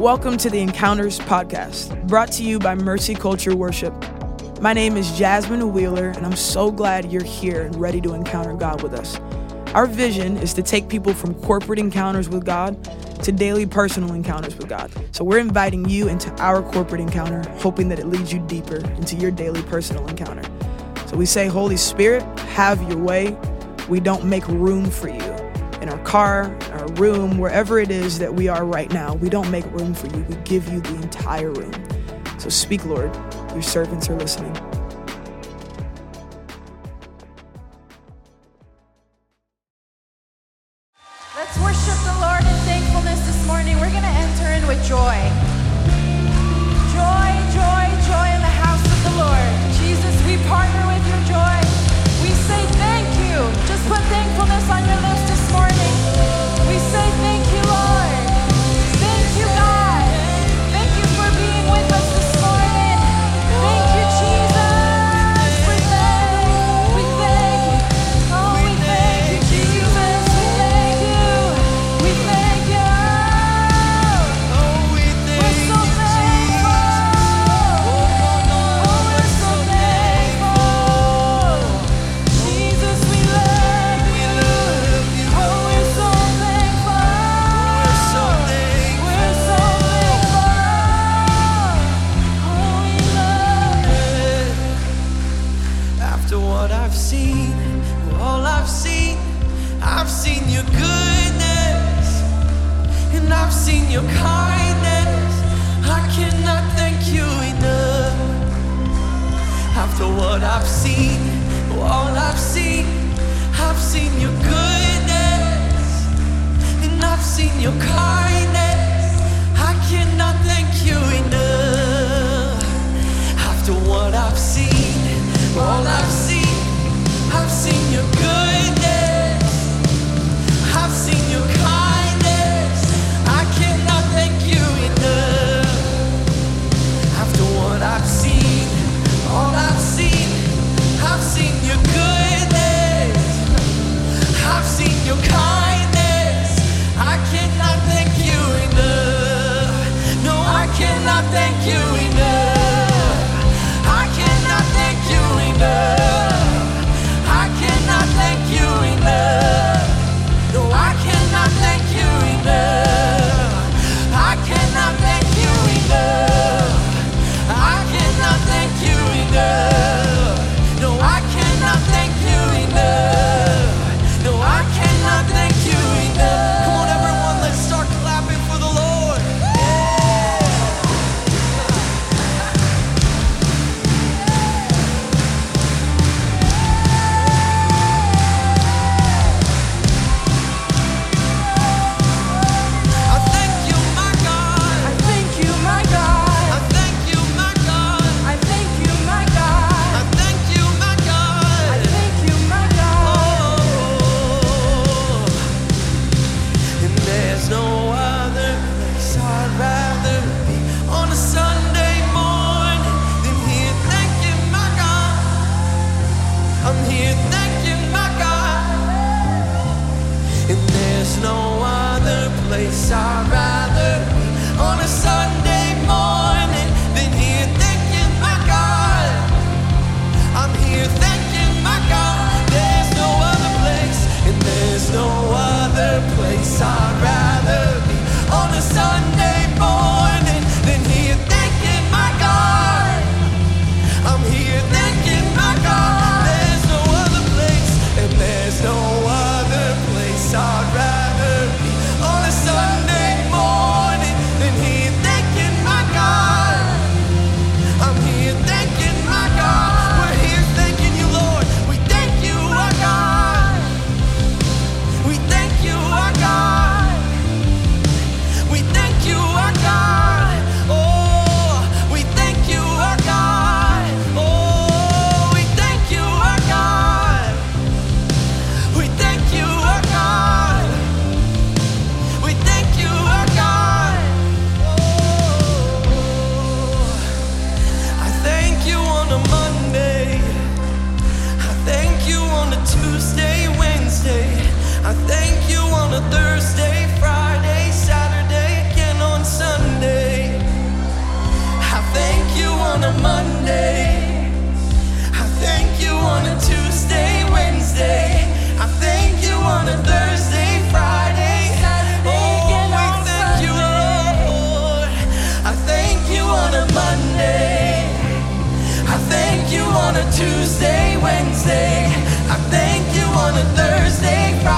Welcome to the Encounters Podcast, brought to you by Mercy Culture Worship. My name is Jasmine Wheeler, and I'm so glad you're here and ready to encounter God with us. Our vision is to take people from corporate encounters with God to daily personal encounters with God. So we're inviting you into our corporate encounter, hoping that it leads you deeper into your daily personal encounter. So we say, Holy Spirit, have your way. We don't make room for you in our car, room, wherever it is that we are right now, we don't make room for you. We give you the entire room. So speak, Lord. Your servants are listening. thank you. Wednesday. I thank you on a Thursday.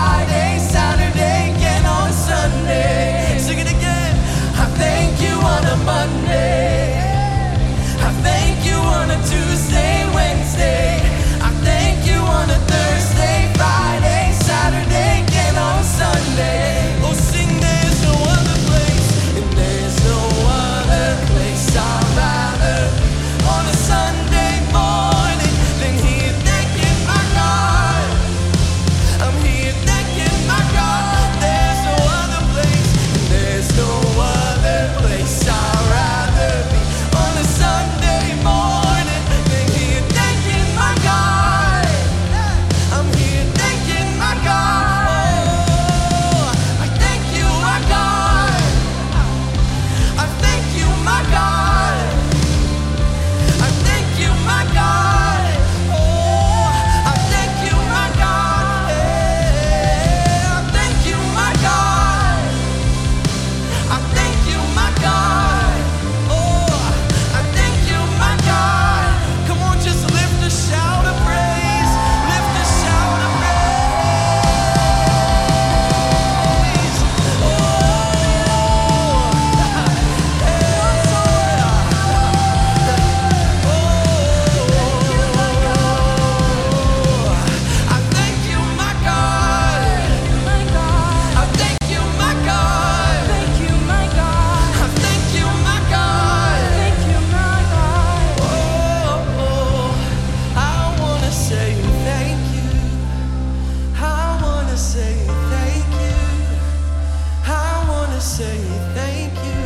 say thank you.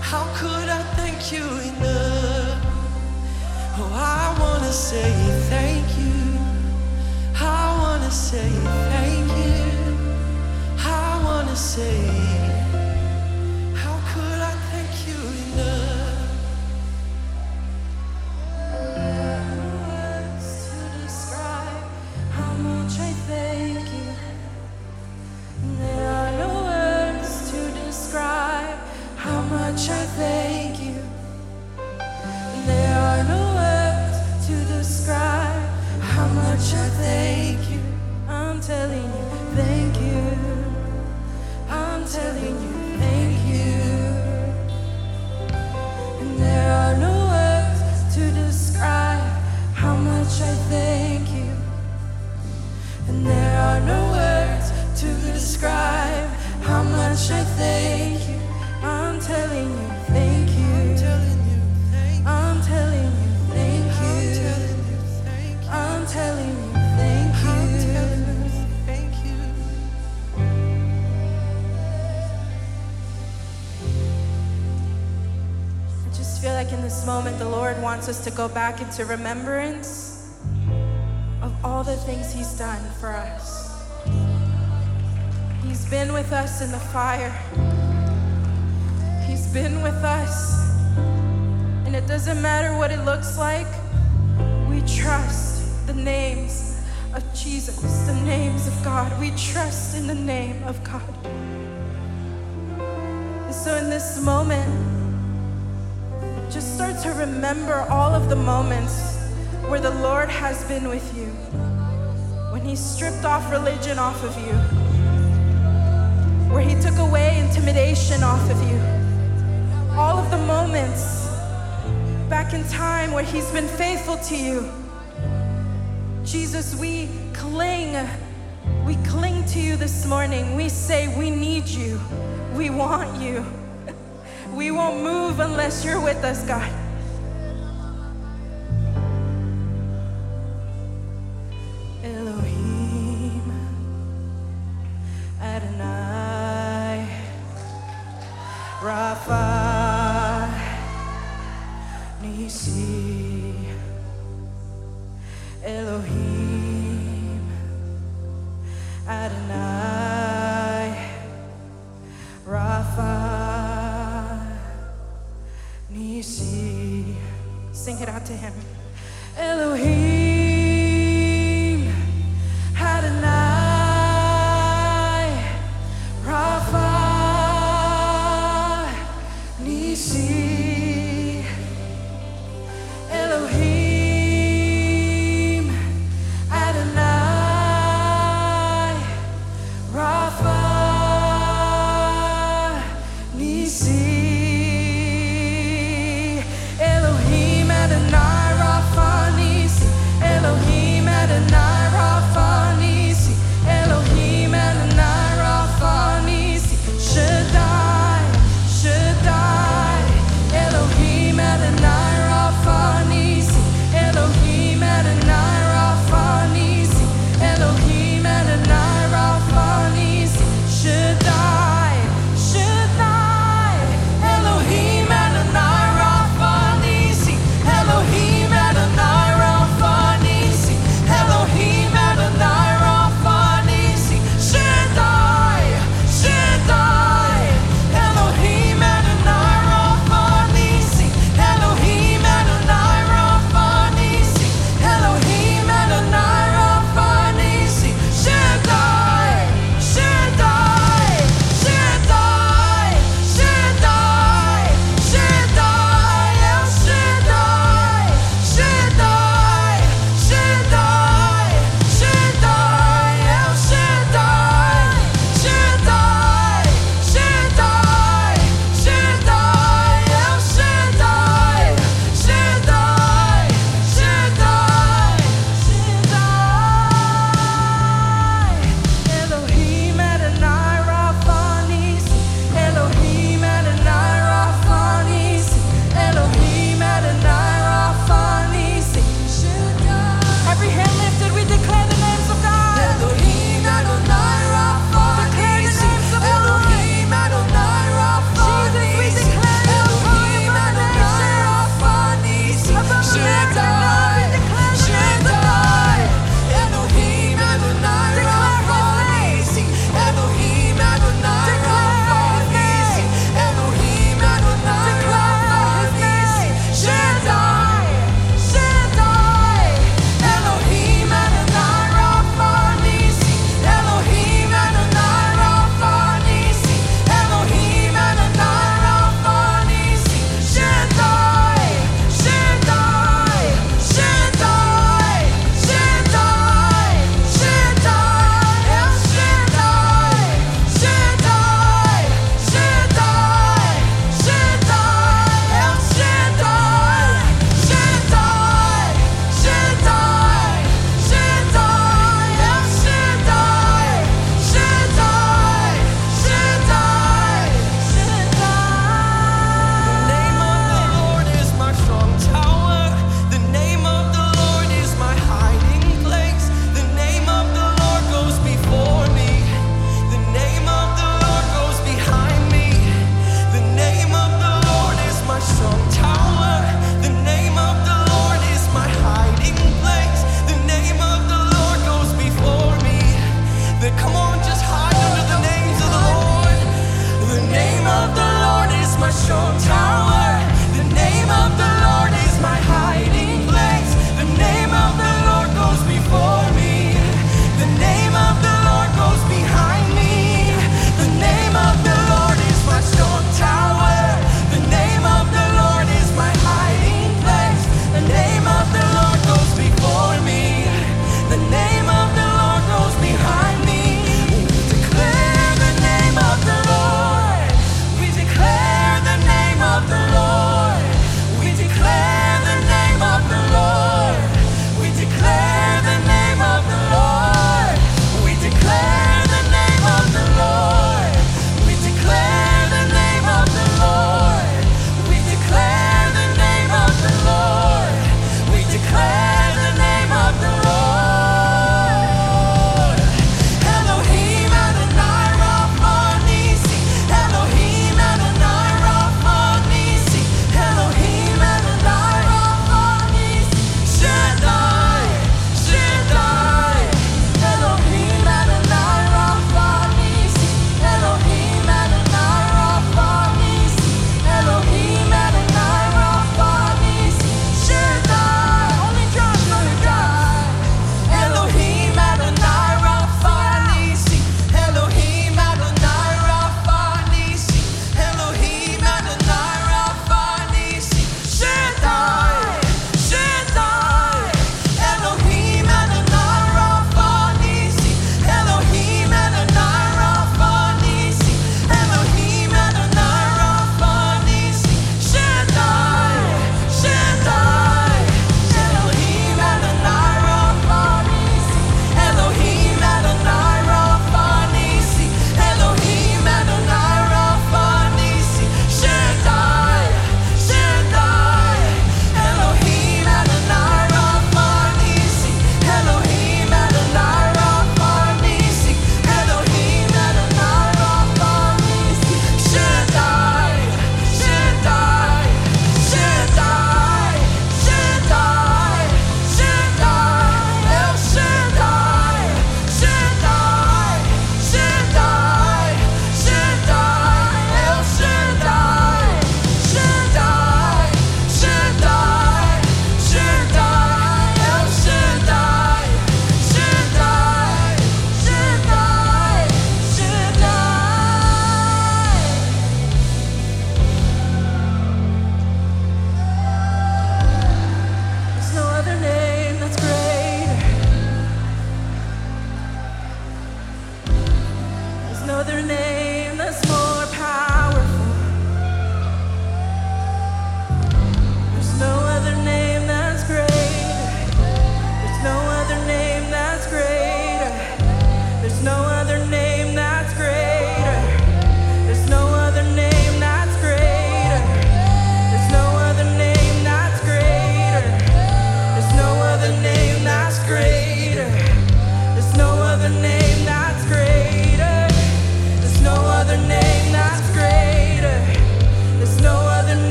How could I thank you enough? Oh, I wanna say thank you. I wanna say thank you. I wanna say like in this moment, the Lord wants us to go back into remembrance of all the things He's done for us. He's been with us in the fire, He's been with us. And it doesn't matter what it looks like, we trust the names of Jesus, the names of God. We trust in the name of God. And so in this moment, start to remember all of the moments where the Lord has been with you. When He stripped off religion off of you, where He took away intimidation off of you. All of the moments back in time where He's been faithful to you. Jesus, we cling. We cling to you this morning. We say, We need you. We want you. We won't move unless you're with us, God. It out to him.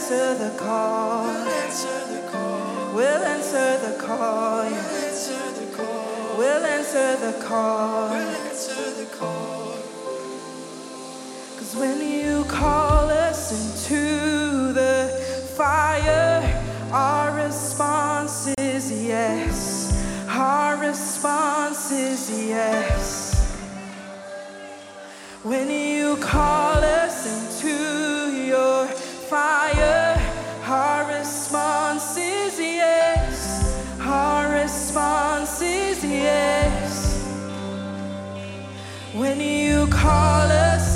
answer the call. We'll answer the call. We'll answer the call. We'll answer the call. We'll answer the call. We'll answer the call. Cause when you call us into the fire, our response is yes. Our response is yes. When you call us into your fire, when you call us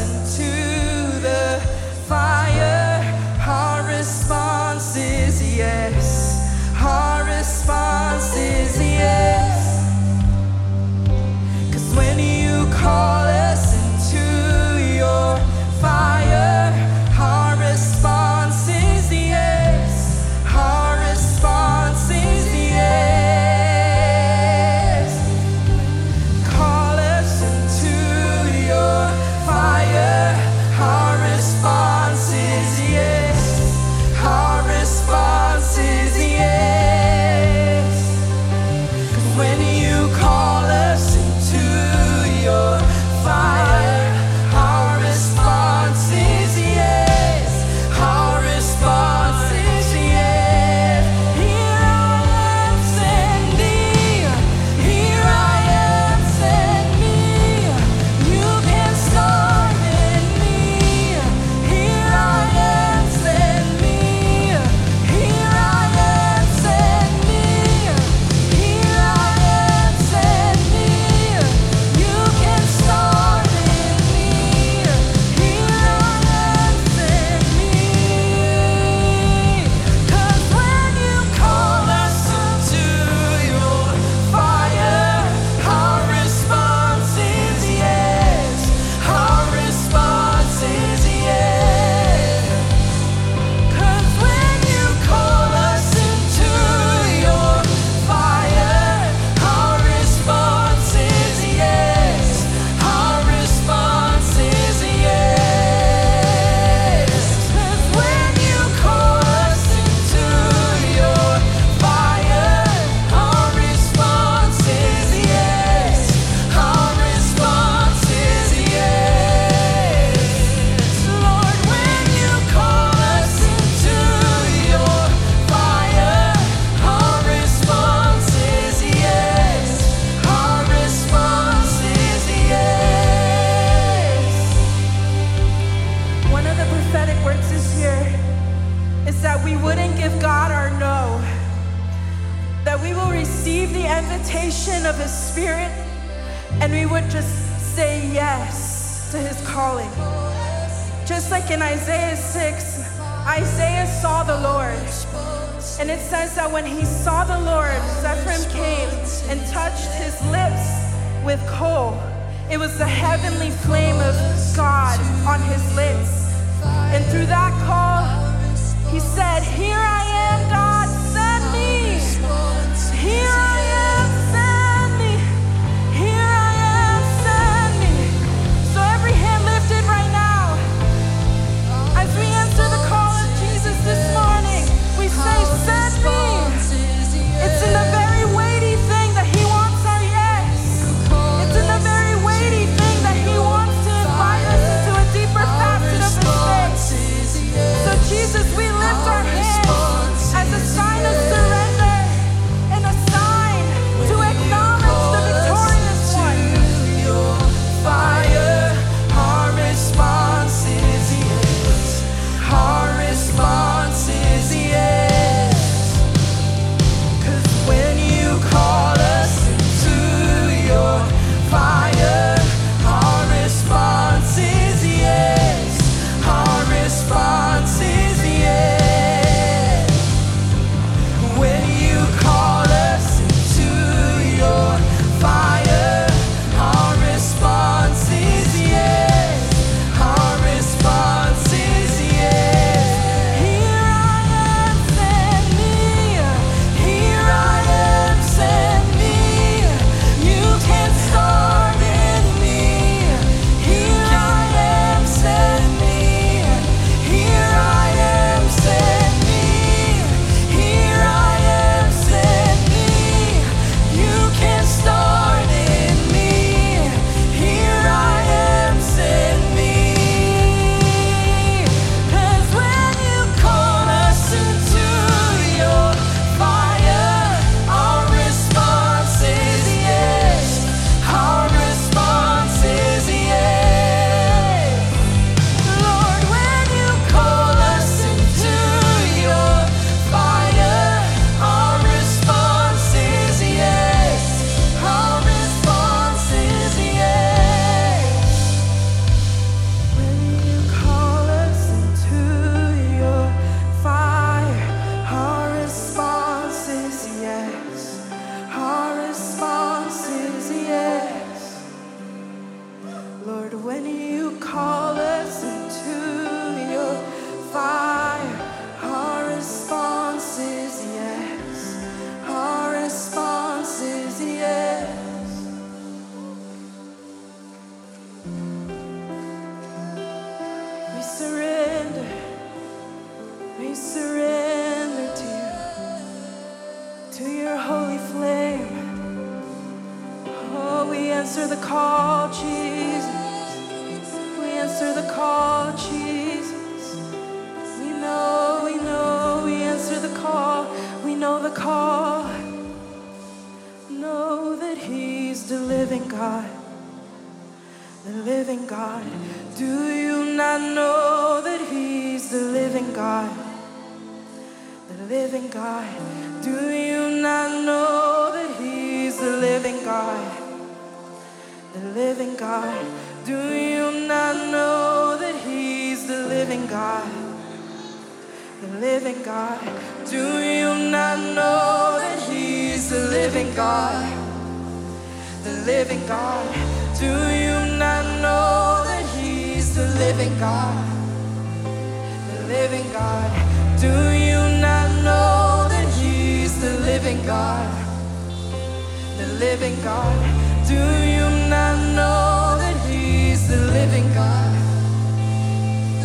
living God? Do you not know that He's the living God?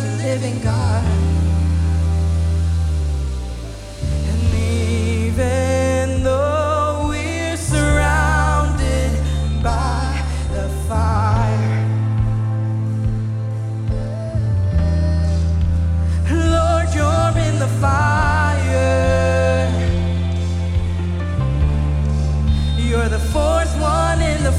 The living God. And even though we're surrounded by the fire, Lord, you're in the fire.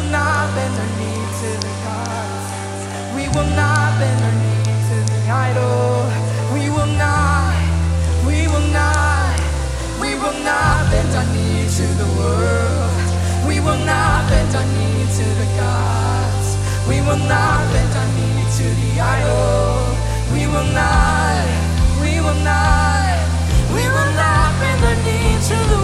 will not bend our knee to the gods. We will not bend our knee to the idol. We will not, we will not, we will not bend our knee to the world. We will not bend our knee to the gods. We will not bend our knee to the idol. We will not, we will not, we will not bend our knee to the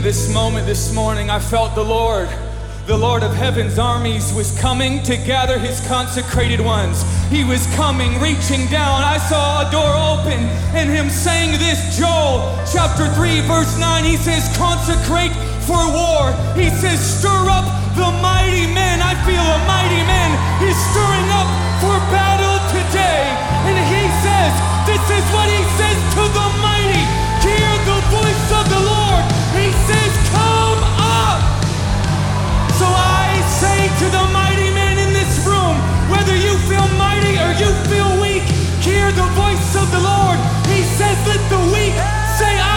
into this moment this morning, I felt the Lord, the Lord of heaven's armies, was coming to gather his consecrated ones. He was coming, reaching down. I saw a door open and him saying this Joel chapter 3, verse 9. He says, Consecrate for war. He says, Stir up the mighty men. I feel a mighty man is stirring up for battle today. And he says, This is what he says to the mighty. To the mighty man in this room, whether you feel mighty or you feel weak, hear the voice of the Lord. He says, Let the weak say,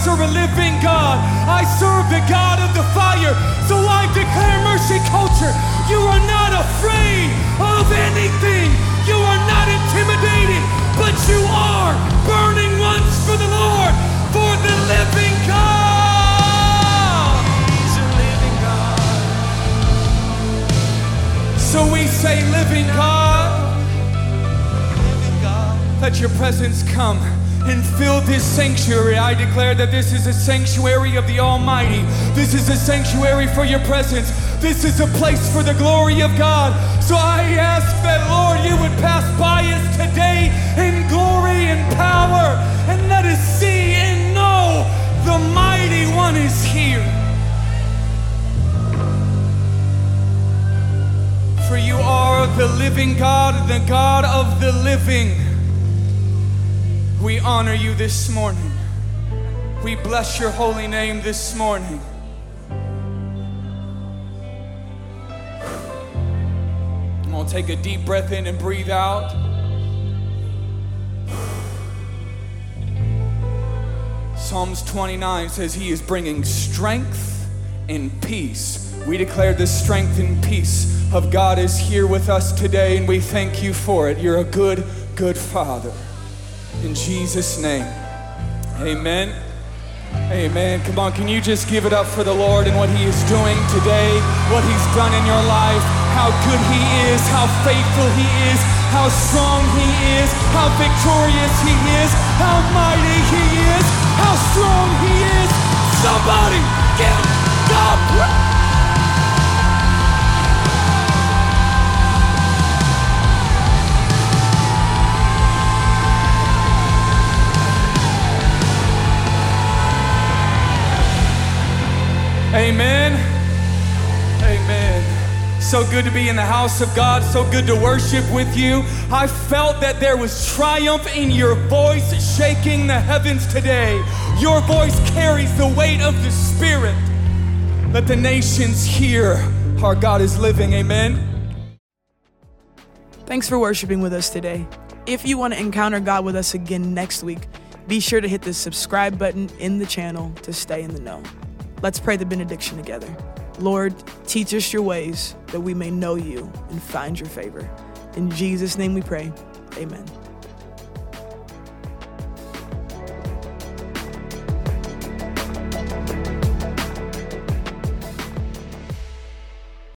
serve a living God. I serve the God of the fire. So I declare mercy culture. You are not afraid of anything. You are not intimidated, but you are burning once for the Lord, for the living God. So we say, Living God. let your presence come and fill this sanctuary. I declare that this is a sanctuary of the Almighty. This is a sanctuary for your presence. This is a place for the glory of God. So I ask that, Lord, you would pass by us today in glory and power and let us see and know the mighty one is here. For you are the living God, the God of the living. We honor you this morning. We bless your holy name this morning. I'm gonna take a deep breath in and breathe out. Psalms 29 says he is bringing strength and peace. We declare the strength and peace of God is here with us today, and we thank you for it. You're a good, good Father. In Jesus' name, amen. Amen. Come on, can you just give it up for the Lord and what He is doing today, what He's done in your life, how good He is, how faithful He is, how strong He is, how victorious He is, how mighty He is, how strong He is. Somebody give God praise. Amen. Amen. So good to be in the house of God. So good to worship with you. I felt that there was triumph in your voice shaking the heavens today. Your voice carries the weight of the Spirit. Let the nations hear our God is living. Amen. Thanks for worshiping with us today. If you want to encounter God with us again next week, be sure to hit the subscribe button in the channel to stay in the know. Let's pray the benediction together. Lord, teach us your ways that we may know you and find your favor. In Jesus' name we pray. Amen.